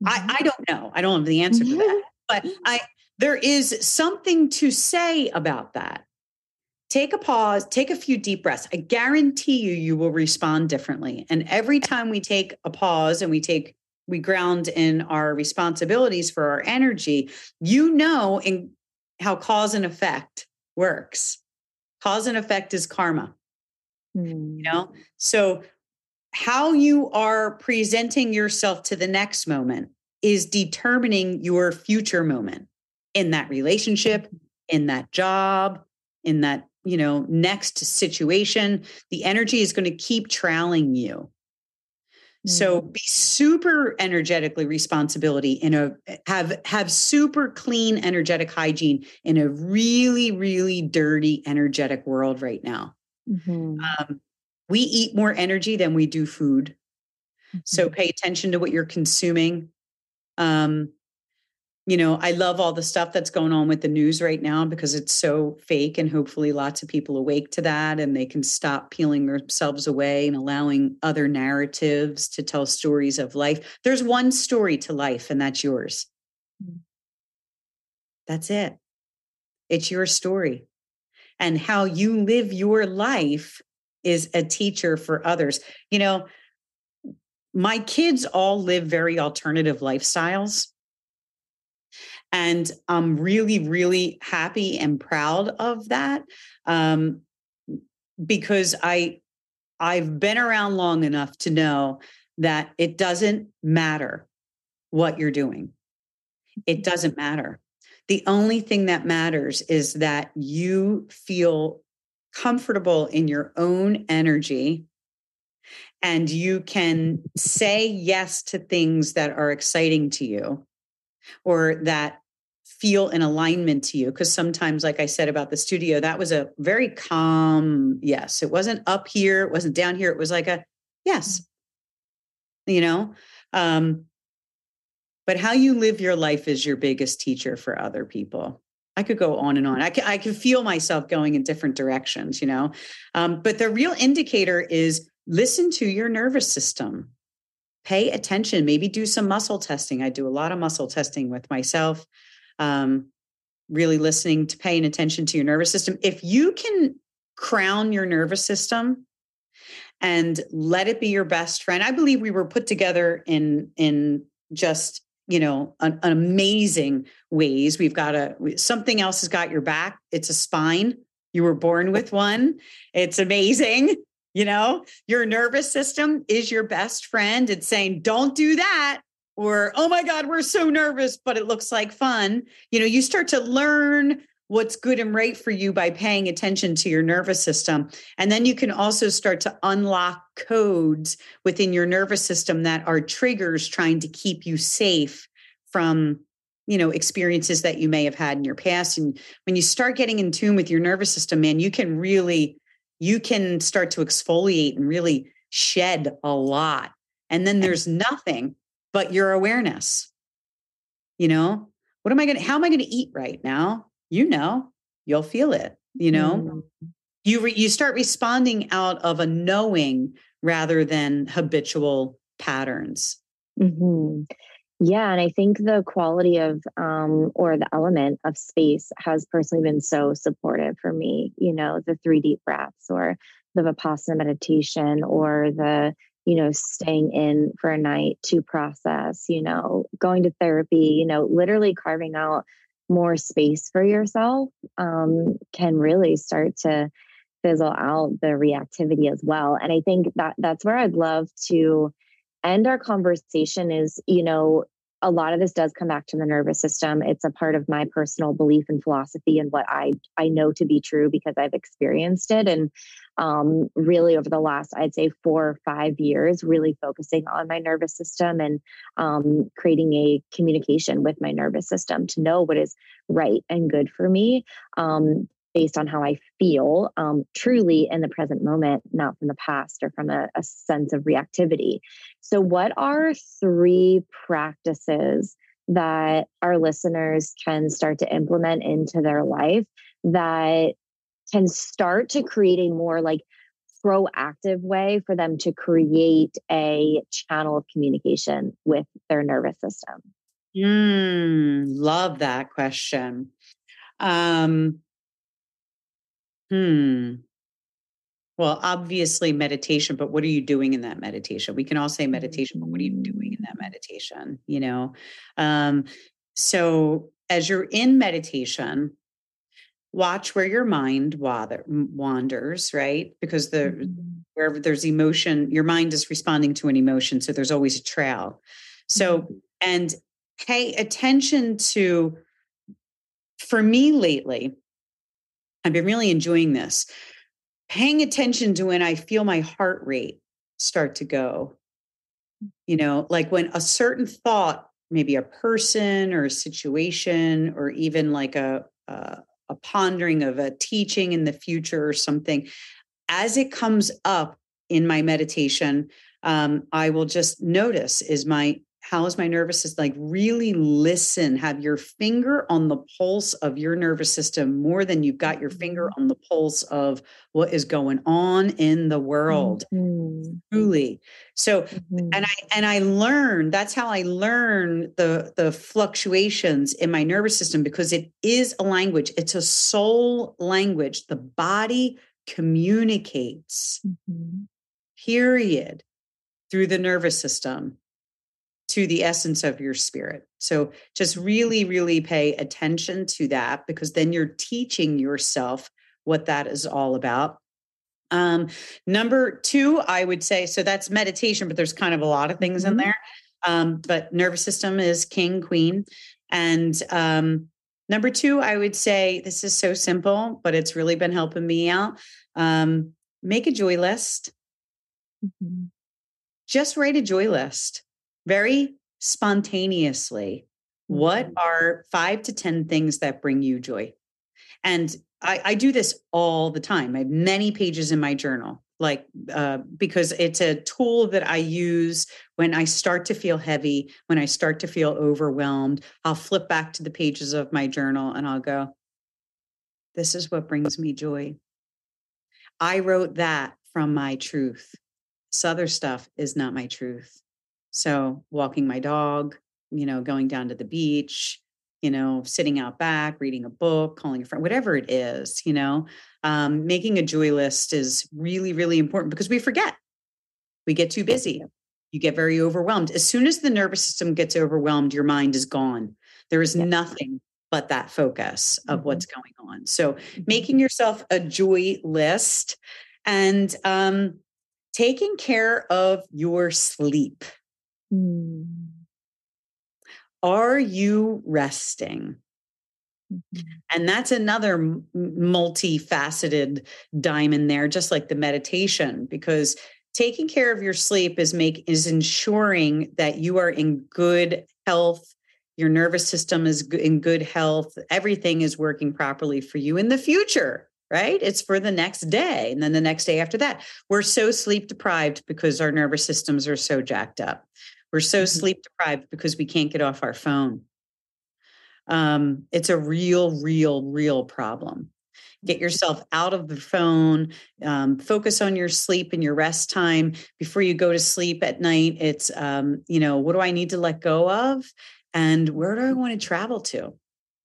Mm-hmm. I, I don't know. I don't have the answer to that. But I there is something to say about that take a pause, take a few deep breaths. I guarantee you, you will respond differently. And every time we take a pause and we take, we ground in our responsibilities for our energy, you know in how cause and effect works. Cause and effect is karma. Mm. You know? So how you are presenting yourself to the next moment is determining your future moment in that relationship, in that job, in that you know next situation the energy is going to keep trailing you mm-hmm. so be super energetically responsibility in a have have super clean energetic hygiene in a really really dirty energetic world right now mm-hmm. um, we eat more energy than we do food mm-hmm. so pay attention to what you're consuming um, you know, I love all the stuff that's going on with the news right now because it's so fake, and hopefully lots of people awake to that and they can stop peeling themselves away and allowing other narratives to tell stories of life. There's one story to life, and that's yours. Mm. That's it. It's your story. And how you live your life is a teacher for others. You know, my kids all live very alternative lifestyles and I'm really, really happy and proud of that um, because I I've been around long enough to know that it doesn't matter what you're doing. It mm-hmm. doesn't matter. The only thing that matters is that you feel comfortable in your own energy and you can say yes to things that are exciting to you or that feel in alignment to you because sometimes like i said about the studio that was a very calm yes it wasn't up here it wasn't down here it was like a yes. You know? Um but how you live your life is your biggest teacher for other people. I could go on and on. I can, I can feel myself going in different directions you know? Um, but the real indicator is listen to your nervous system. Pay attention maybe do some muscle testing. I do a lot of muscle testing with myself um, really listening to paying attention to your nervous system. If you can crown your nervous system and let it be your best friend, I believe we were put together in in just you know an, an amazing ways. We've got a something else has got your back. It's a spine. You were born with one. It's amazing. You know, your nervous system is your best friend. It's saying, don't do that or oh my god we're so nervous but it looks like fun. You know you start to learn what's good and right for you by paying attention to your nervous system. And then you can also start to unlock codes within your nervous system that are triggers trying to keep you safe from you know experiences that you may have had in your past. And when you start getting in tune with your nervous system man you can really you can start to exfoliate and really shed a lot. And then there's nothing but your awareness. You know, what am I going to, how am I going to eat right now? You know, you'll feel it, you know, mm. you, re, you start responding out of a knowing rather than habitual patterns. Mm-hmm. Yeah, and I think the quality of um, or the element of space has personally been so supportive for me. You know, the three deep breaths or the Vipassana meditation or the you know, staying in for a night to process, you know, going to therapy, you know, literally carving out more space for yourself um, can really start to fizzle out the reactivity as well. And I think that that's where I'd love to end our conversation is, you know, a lot of this does come back to the nervous system. It's a part of my personal belief and philosophy and what I I know to be true because I've experienced it. And um, really over the last, I'd say four or five years, really focusing on my nervous system and um, creating a communication with my nervous system to know what is right and good for me. Um, based on how I feel, um, truly in the present moment, not from the past or from a, a sense of reactivity. So, what are three practices that our listeners can start to implement into their life that can start to create a more like proactive way for them to create a channel of communication with their nervous system? Mm, love that question. Um, hmm. Well, obviously meditation, but what are you doing in that meditation? We can all say meditation, but what are you doing in that mm. meditation? You know? Um, so as you're in meditation, watch where your mind wanders, right? Because the mm-hmm. wherever there's emotion, your mind is responding to an emotion. So there's always a trail. So, mm-hmm. and pay attention to, for me lately, I've been really enjoying this, paying attention to when I feel my heart rate start to go. You know, like when a certain thought, maybe a person or a situation, or even like a, a, a pondering of a teaching in the future or something, as it comes up in my meditation, um, I will just notice is my how is my nervous system like really listen have your finger on the pulse of your nervous system more than you've got your finger mm-hmm. on the pulse of what is going on in the world mm-hmm. truly so mm-hmm. and i and i learn that's how i learn the the fluctuations in my nervous system because it is a language it's a soul language the body communicates mm-hmm. period through the nervous system to the essence of your spirit. So just really, really pay attention to that because then you're teaching yourself what that is all about. Um, number two, I would say, so that's meditation, but there's kind of a lot of things mm-hmm. in there. Um, but nervous system is king, queen. And um, number two, I would say this is so simple, but it's really been helping me out. Um, make a joy list. Mm-hmm. Just write a joy list very spontaneously what mm-hmm. are five to 10 things that bring you joy? And I, I, do this all the time. I have many pages in my journal, like uh, because it's a tool that I use when I start to feel heavy, when I start to feel overwhelmed. I'll flip back to the pages of my journal and I'll go, This is what brings me joy. I wrote that from my truth. This other stuff is not my truth. So walking my dog, you know, going down to the beach, you know, sitting out back, reading a book, calling a friend, whatever it is, you know, um, making a joy list is really, really important because we forget. We get too busy. You get very overwhelmed. As soon as the nervous system gets overwhelmed, your mind is gone. There is nothing but that focus of mm-hmm. what's going on. So, mm-hmm. making yourself a joy list and um, taking care of your sleep. Mm. Are you resting? Mm-hmm. And that's another multifaceted diamond there, just like the meditation, because taking care of your sleep is make is ensuring that you are in good health your nervous system is in good health everything is working properly for you in the future right it's for the next day and then the next day after that we're so sleep deprived because our nervous systems are so jacked up we're so mm-hmm. sleep deprived because we can't get off our phone. Um, it's a real, real, real problem. Get mm-hmm. yourself out of the phone, um, focus on your sleep and your rest time before you go to sleep at night. It's, um, you know, what do I need to let go of? And where do I want to travel to?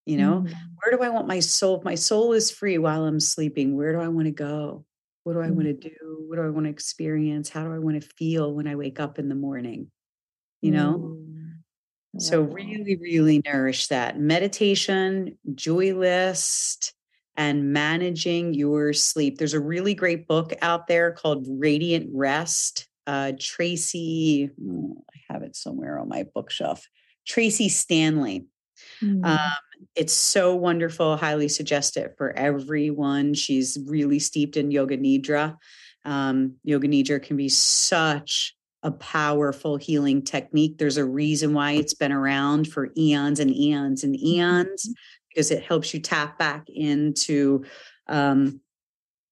You know, mm-hmm. where do I want my soul? My soul is free while I'm sleeping, where do I want to go? What do I mm-hmm. want to do? What do I want to experience? How do I want to feel when I wake up in the morning? You know? Mm. So, really, really nourish that meditation, joy list, and managing your sleep. There's a really great book out there called Radiant Rest. Uh, Tracee, oh, I have it somewhere on my bookshelf. Tracee Stanley. Mm. Um, it's so wonderful. Highly suggest it for everyone. She's really steeped in yoga nidra. Um, yoga nidra can be such a powerful healing technique. There's a reason why it's been around for eons and eons and eons mm-hmm. because it helps you tap back into um,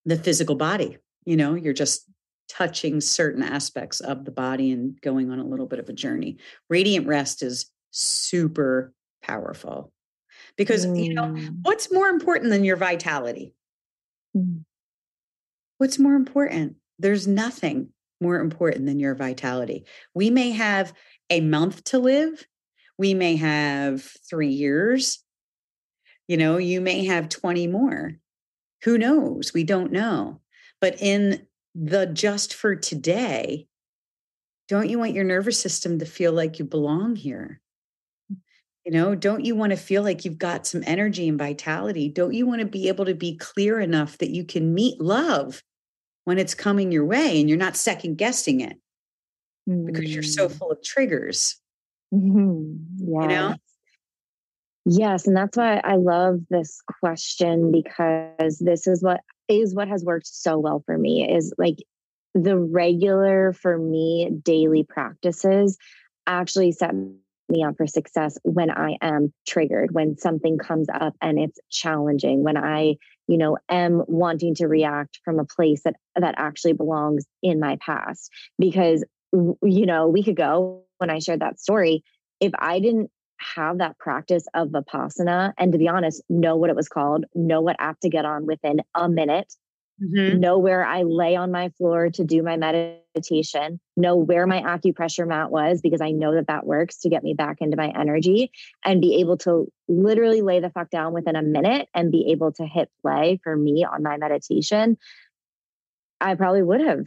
the physical body. You know, you're just touching certain aspects of the body and going on a little bit of a journey. Radiant rest is super powerful because, mm. you know, mm. what's more important than your vitality? Mm. What's more important? There's nothing more important than your vitality. We may have a month to live, we may have three years, you know, you may have 20 more. Who knows? We don't know. But in the just for today, don't you want your nervous system to feel like you belong here? You know, don't you want to feel like you've got some energy and vitality? Don't you want to be able to be clear enough that you can meet love when it's coming your way and you're not second guessing it mm. because you're so mm. full of triggers? Mm-hmm. Yeah. You know? Yes. And that's why I love this question because this is what is what has worked so well for me is like the regular for me daily practices actually set me up for success when I am triggered, when something comes up and it's challenging, when I, you know, am wanting to react from a place that that actually belongs in my past. Because you know, a week ago when I shared that story, if I didn't have that practice of vipassana and to be honest know what it was called know what app to get on within a minute mm-hmm. know where i lay on my floor to do my meditation know where my acupressure mat was because i know that that works to get me back into my energy and be able to literally lay the fuck down within a minute and be able to hit play for me on my meditation i probably would have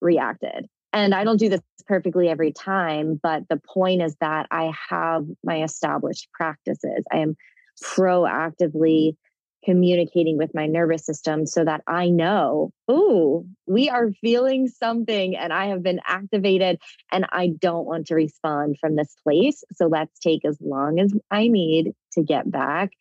reacted and I don't do this perfectly every time, but the point is that I have my established practices. I am proactively communicating with my nervous system so that I know, oh, we are feeling something and I have been activated and I don't want to respond from this place. So let's take as long as I need to get back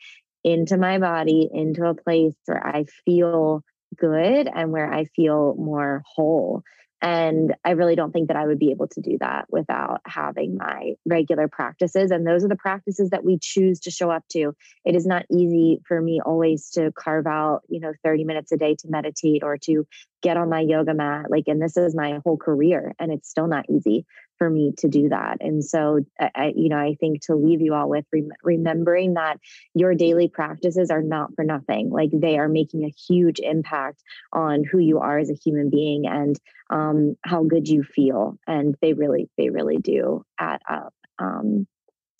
into my body, into a place where I feel good and where I feel more whole. And I really don't think that I would be able to do that without having my regular practices. And those are the practices that we choose to show up to. It is not easy for me always to carve out, you know, 30 minutes a day to meditate or to get on my yoga mat. Like, and this is my whole career, and it's still not easy for me to do that. And so, I, you know, I think to leave you all with rem- remembering that your daily practices are not for nothing. Like they are making a huge impact on who you are as a human being and um, how good you feel. And they really, they really do add up. Um,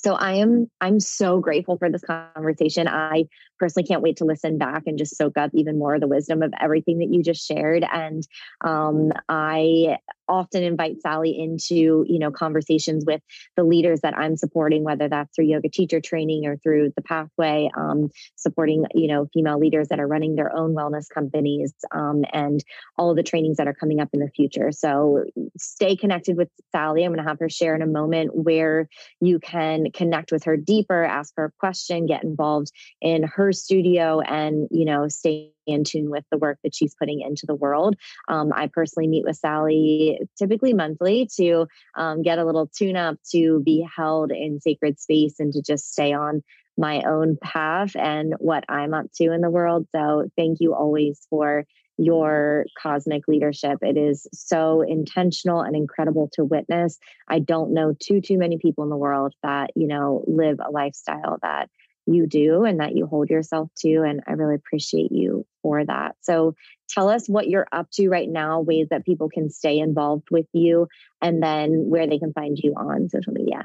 so I am I'm so grateful for this conversation. I personally can't wait to listen back and just soak up even more of the wisdom of everything that you just shared. And um, I often invite Sally into, you know, conversations with the leaders that I'm supporting, whether that's through yoga teacher training or through the pathway, um, supporting, you know, female leaders that are running their own wellness companies um, and all of the trainings that are coming up in the future. So stay connected with Sally. I'm going to have her share in a moment where you can connect with her deeper, ask her a question, get involved in her studio and, you know, stay in tune with the work that she's putting into the world. Um, I personally meet with Sally typically monthly to um, get a little tune up to be held in sacred space and to just stay on my own path and what I'm up to in the world. So thank you always for your cosmic leadership. It is so intentional and incredible to witness. I don't know too too many people in the world that, you know, live a lifestyle that you do and that you hold yourself to. And I really appreciate you for that. So tell us what you're up to right now, ways that people can stay involved with you, and then where they can find you on social media.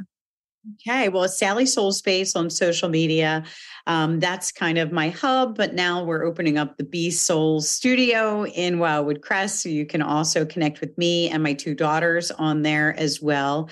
Okay, well, Sally Soul Space on social media. Um, that's kind of my hub, but now we're opening up the B Soul Studio in Wildwood Crest. So you can also connect with me and my two daughters on there as well.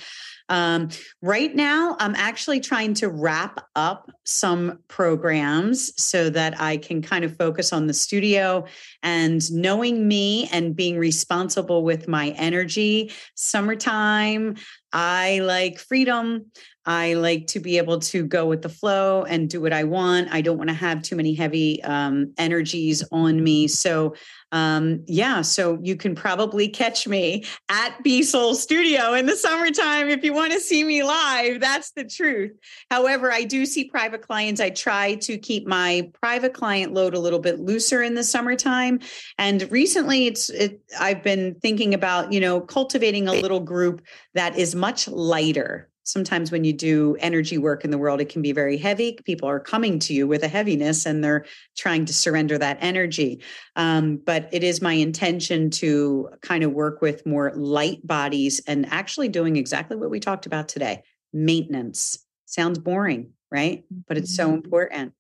Um, right now, I'm actually trying to wrap up some programs so that I can kind of focus on the studio and knowing me and being responsible with my energy. Summertime, I like freedom. I like to be able to go with the flow and do what I want. I don't want to have too many heavy um, energies on me. So um, yeah, so you can probably catch me at B Soul Studio in the summertime if you want to see me live. That's the truth. However, I do see private clients. I try to keep my private client load a little bit looser in the summertime. And recently, it's it, I've been thinking about you know cultivating a little group that is much lighter sometimes when you do energy work in the world, it can be very heavy. People are coming to you with a heaviness and they're trying to surrender that energy. Um, but it is my intention to kind of work with more light bodies and actually doing exactly what we talked about today maintenance. Sounds boring, right? But it's so mm-hmm. important.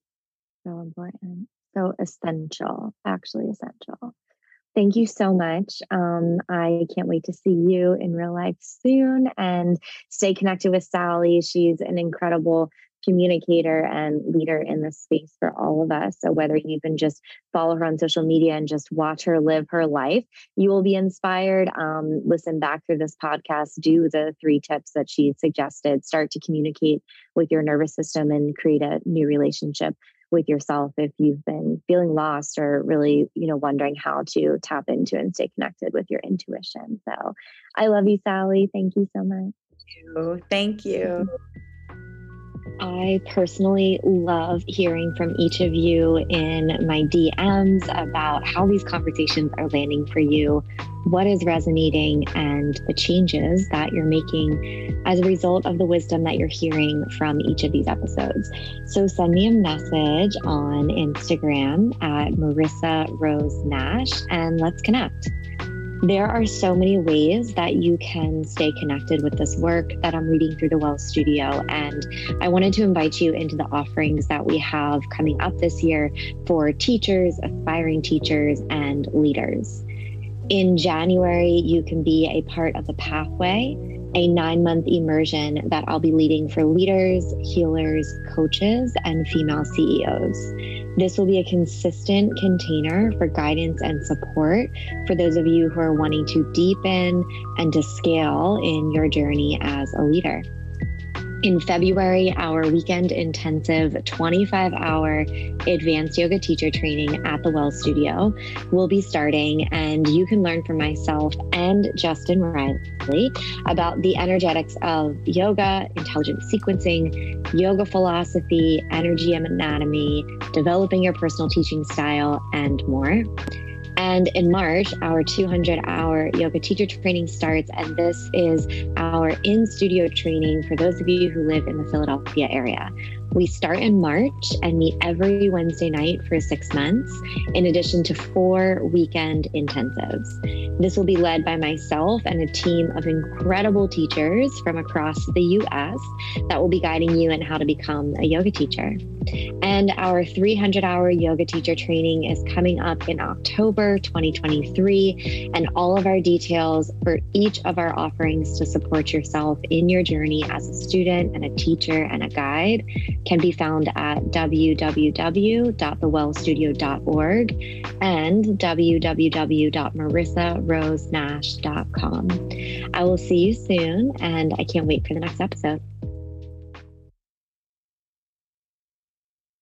So important. So essential, actually essential. Thank you so much. Um, I can't wait to see you in real life soon and stay connected with Sally. She's an incredible communicator and leader in this space for all of us. So, whether you even just follow her on social media and just watch her live her life, you will be inspired. Um, listen back through this podcast, do the three tips that she suggested, start to communicate with your nervous system and create a new relationship with yourself if you've been feeling lost or really, you know, wondering how to tap into and stay connected with your intuition. So I love you, Sally. Thank you so much. Thank you. Thank you. I personally love hearing from each of you in my DMs about how these conversations are landing for you, what is resonating, and the changes that you're making as a result of the wisdom that you're hearing from each of these episodes. So send me a message on Instagram at Marissa Rose Nash and let's connect. There are so many ways that you can stay connected with this work that I'm reading through the Well Studio. And I wanted to invite you into the offerings that we have coming up this year for teachers, aspiring teachers, and leaders. In January, you can be a part of the Pathway, a nine month immersion that I'll be leading for leaders, healers, coaches, and female CEOs. This will be a consistent container for guidance and support for those of you who are wanting to deepen and to scale in your journey as a leader. In February, our weekend intensive 25 hour advanced yoga teacher training at the Well Studio will be starting, and you can learn from myself and Justin Riley about the energetics of yoga, intelligent sequencing, yoga philosophy, energy and anatomy, developing your personal teaching style, and more. And in March, our 200 hour yoga teacher training starts. And this is our in studio training for those of you who live in the Philadelphia area. We start in March and meet every Wednesday night for six months, in addition to four weekend intensives. This will be led by myself and a team of incredible teachers from across the US that will be guiding you in how to become a yoga teacher. And our 300 hour yoga teacher training is coming up in October 2023. And all of our details for each of our offerings to support yourself in your journey as a student and a teacher and a guide can be found at www.thewellstudio.org and www.marissarosenash.com. I will see you soon, and I can't wait for the next episode.